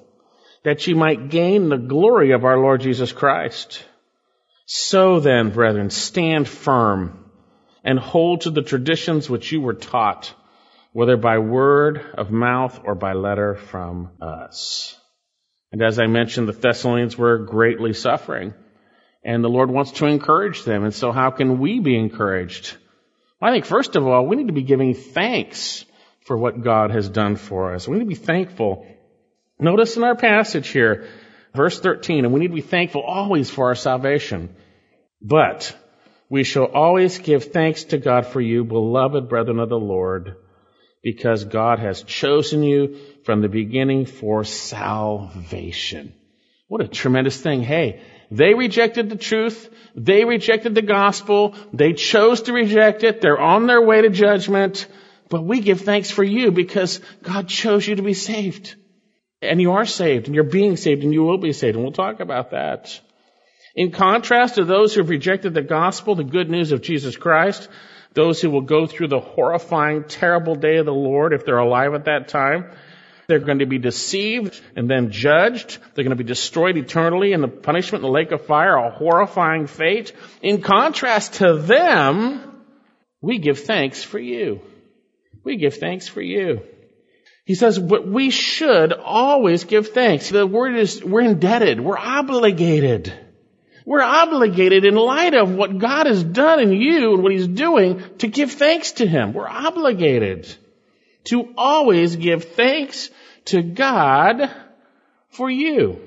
that you might gain the glory of our Lord Jesus Christ. So then, brethren, stand firm and hold to the traditions which you were taught, whether by word of mouth or by letter from us. And as I mentioned, the Thessalonians were greatly suffering. And the Lord wants to encourage them. And so how can we be encouraged? Well, I think first of all, we need to be giving thanks for what God has done for us. We need to be thankful. Notice in our passage here, verse 13, and we need to be thankful always for our salvation. But we shall always give thanks to God for you, beloved brethren of the Lord, because God has chosen you from the beginning for salvation. What a tremendous thing. Hey, they rejected the truth. They rejected the gospel. They chose to reject it. They're on their way to judgment. But we give thanks for you because God chose you to be saved. And you are saved and you're being saved and you will be saved. And we'll talk about that. In contrast to those who have rejected the gospel, the good news of Jesus Christ, those who will go through the horrifying, terrible day of the Lord if they're alive at that time. They're going to be deceived and then judged. They're going to be destroyed eternally in the punishment in the lake of fire, a horrifying fate. In contrast to them, we give thanks for you. We give thanks for you. He says, but we should always give thanks. The word is, we're indebted. We're obligated. We're obligated in light of what God has done in you and what He's doing to give thanks to Him. We're obligated to always give thanks to God for you.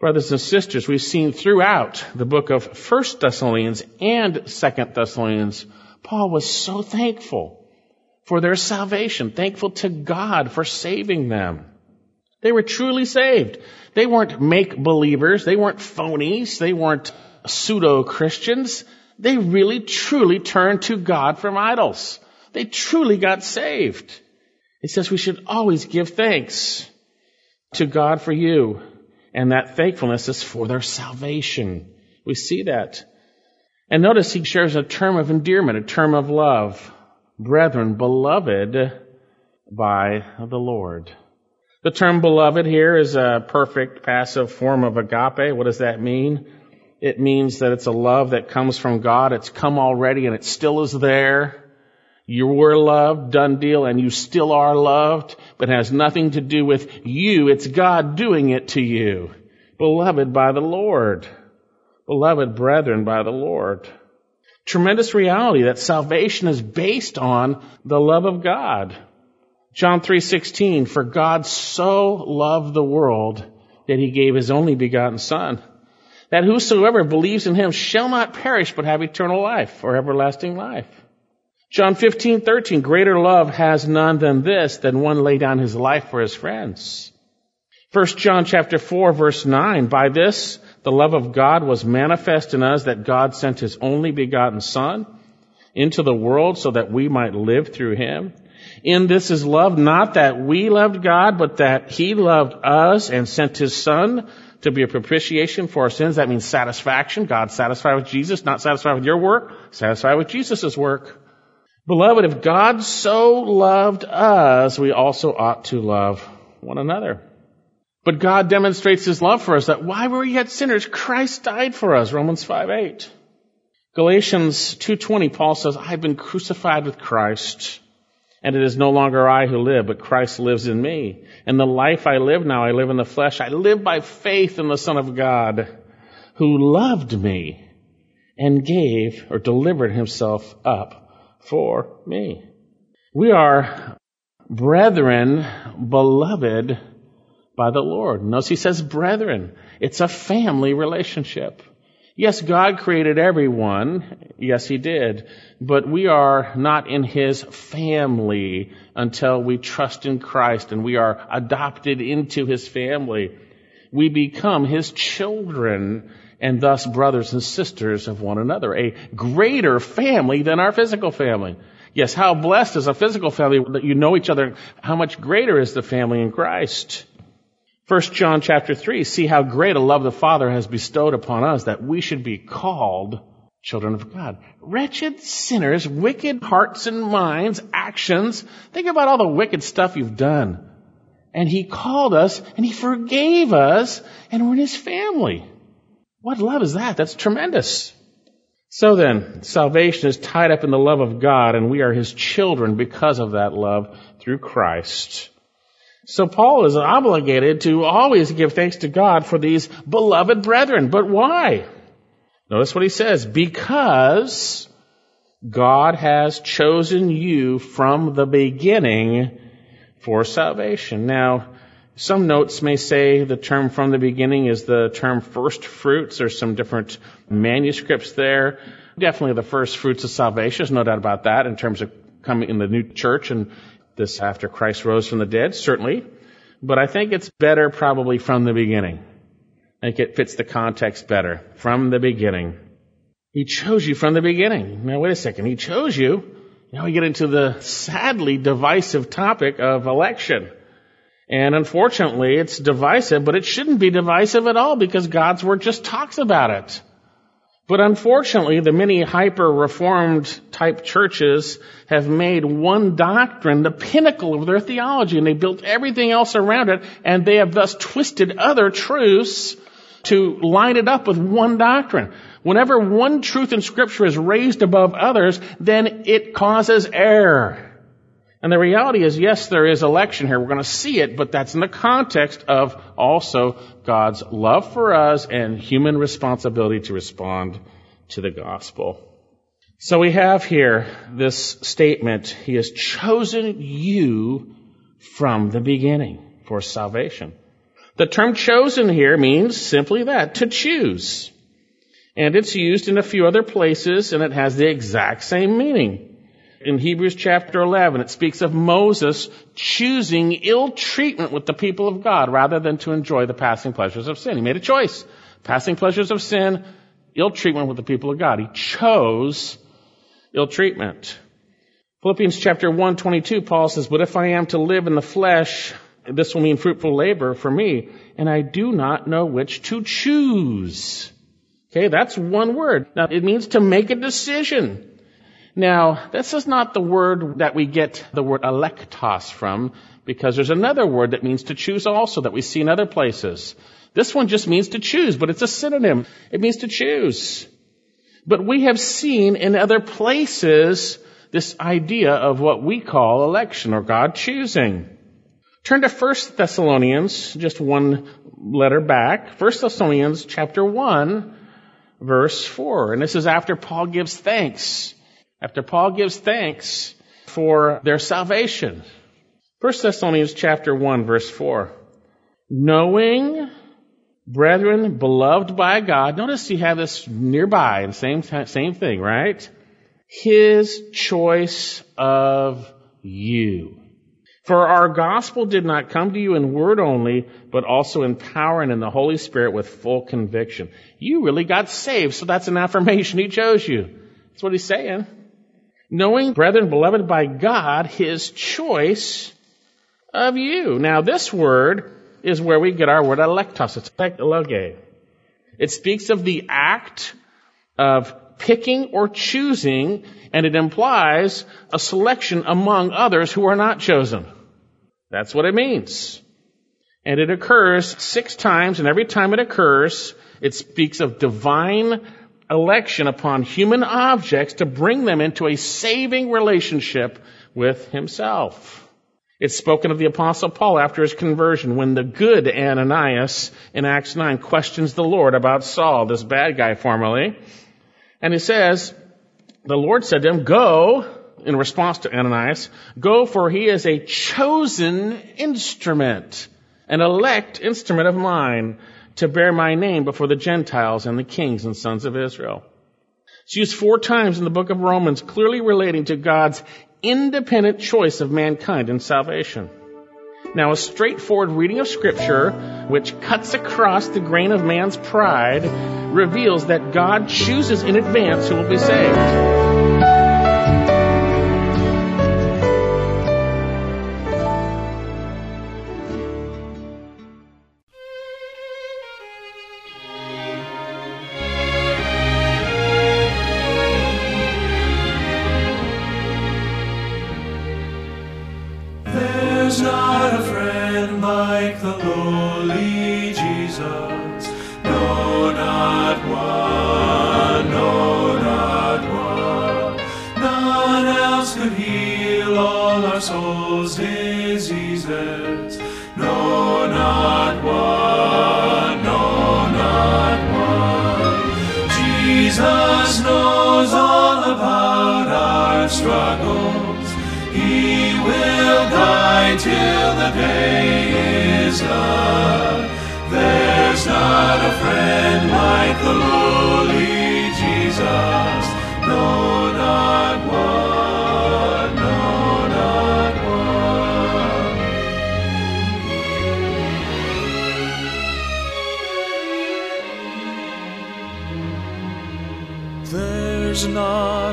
Brothers and sisters, we've seen throughout the book of 1 Thessalonians and 2 Thessalonians, Paul was so thankful for their salvation, thankful to God for saving them. They were truly saved. They weren't make believers. They weren't phonies. They weren't pseudo Christians. They really truly turned to God from idols. They truly got saved. It says we should always give thanks to God for you. And that thankfulness is for their salvation. We see that. And notice he shares a term of endearment, a term of love. Brethren, beloved by the Lord. The term beloved here is a perfect passive form of agape. What does that mean? It means that it's a love that comes from God. It's come already and it still is there. You were loved, done deal, and you still are loved, but has nothing to do with you. It's God doing it to you. Beloved by the Lord. Beloved brethren by the Lord. Tremendous reality that salvation is based on the love of God. John 3:16 For God so loved the world that he gave his only begotten son that whosoever believes in him shall not perish but have eternal life or everlasting life. John 15:13 Greater love has none than this than one lay down his life for his friends. 1 John chapter 4 verse 9 By this the love of God was manifest in us that God sent his only begotten son into the world so that we might live through him. In this is love, not that we loved God, but that He loved us and sent His Son to be a propitiation for our sins. That means satisfaction. God satisfied with Jesus, not satisfied with your work, satisfied with Jesus' work. Beloved, if God so loved us, we also ought to love one another. But God demonstrates His love for us that we were yet sinners, Christ died for us. Romans 5 8. Galatians 2.20, Paul says, I've been crucified with Christ. And it is no longer I who live, but Christ lives in me. And the life I live now, I live in the flesh. I live by faith in the Son of God, who loved me and gave or delivered himself up for me. We are brethren, beloved by the Lord. Notice he says brethren. It's a family relationship. Yes, God created everyone. Yes, He did. But we are not in His family until we trust in Christ and we are adopted into His family. We become His children and thus brothers and sisters of one another. A greater family than our physical family. Yes, how blessed is a physical family that you know each other. How much greater is the family in Christ? 1 John chapter 3, see how great a love the Father has bestowed upon us that we should be called children of God. Wretched sinners, wicked hearts and minds, actions. Think about all the wicked stuff you've done. And He called us and He forgave us and we're in His family. What love is that? That's tremendous. So then, salvation is tied up in the love of God and we are His children because of that love through Christ. So Paul is obligated to always give thanks to God for these beloved brethren. But why? Notice what he says. Because God has chosen you from the beginning for salvation. Now, some notes may say the term from the beginning is the term first fruits. There's some different manuscripts there. Definitely the first fruits of salvation. There's no doubt about that in terms of coming in the new church and this after Christ rose from the dead, certainly. But I think it's better probably from the beginning. I think it fits the context better. From the beginning. He chose you from the beginning. Now wait a second. He chose you. Now we get into the sadly divisive topic of election. And unfortunately, it's divisive, but it shouldn't be divisive at all because God's Word just talks about it. But unfortunately, the many hyper reformed type churches have made one doctrine the pinnacle of their theology and they built everything else around it and they have thus twisted other truths to line it up with one doctrine. Whenever one truth in scripture is raised above others, then it causes error. And the reality is, yes, there is election here. We're going to see it, but that's in the context of also God's love for us and human responsibility to respond to the gospel. So we have here this statement, He has chosen you from the beginning for salvation. The term chosen here means simply that, to choose. And it's used in a few other places and it has the exact same meaning in Hebrews chapter 11, it speaks of Moses choosing ill treatment with the people of God rather than to enjoy the passing pleasures of sin. He made a choice. Passing pleasures of sin, ill treatment with the people of God. He chose ill treatment. Philippians chapter 1, 22, Paul says, But if I am to live in the flesh, this will mean fruitful labor for me, and I do not know which to choose. Okay, that's one word. Now, it means to make a decision. Now, this is not the word that we get the word eklektos from, because there's another word that means to choose also that we see in other places. This one just means to choose, but it's a synonym. It means to choose. But we have seen in other places this idea of what we call election or God choosing. Turn to 1 Thessalonians, just one letter back. 1 Thessalonians chapter 1, verse 4. And this is after Paul gives thanks after Paul gives thanks for their salvation. 1 Thessalonians chapter 1 verse 4. Knowing, brethren, beloved by God, notice you have this nearby, the same, same thing, right? His choice of you. For our gospel did not come to you in word only, but also in power and in the Holy Spirit with full conviction. You really got saved, so that's an affirmation. He chose you. That's what he's saying knowing, brethren, beloved by God, His choice of you. Now, this word is where we get our word eklektos. It's ekloge. It speaks of the act of picking or choosing, and it implies a selection among others who are not chosen. That's what it means. And it occurs six times, and every time it occurs, it speaks of divine election upon human objects to bring them into a saving relationship with himself. It's spoken of the apostle Paul after his conversion when the good Ananias in Acts 9 questions the Lord about Saul, this bad guy formerly. And he says, the Lord said to him, go, in response to Ananias, go for he is a chosen instrument, an elect instrument of mine to bear my name before the Gentiles and the kings and sons of Israel. It's used four times in the book of Romans, clearly relating to God's independent choice of mankind in salvation. Now, a straightforward reading of Scripture, which cuts across the grain of man's pride, reveals that God chooses in advance who will be saved.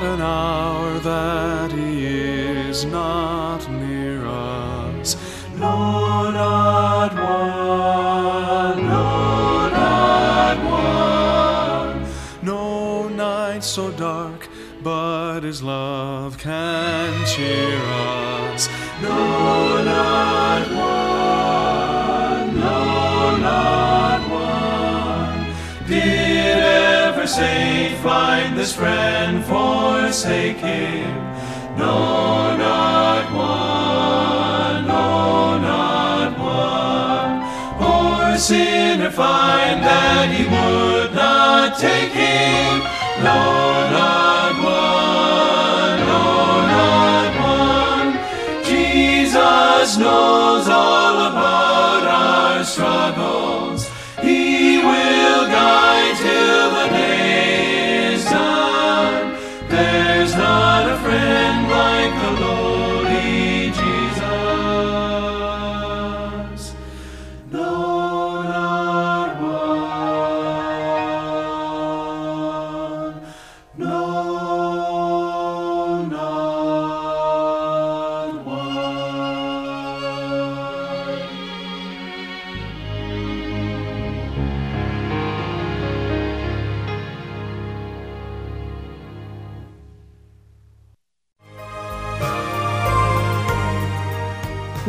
an hour that he is not near us. No, not one, no, not one. No night so dark, but his love can cheer us. No, not one, no, not saint find this friend forsaking? No, not one, no, not one. Or sinner find that he would not take him? No, not one, no, not one. Jesus knows all about our struggles. He will guide till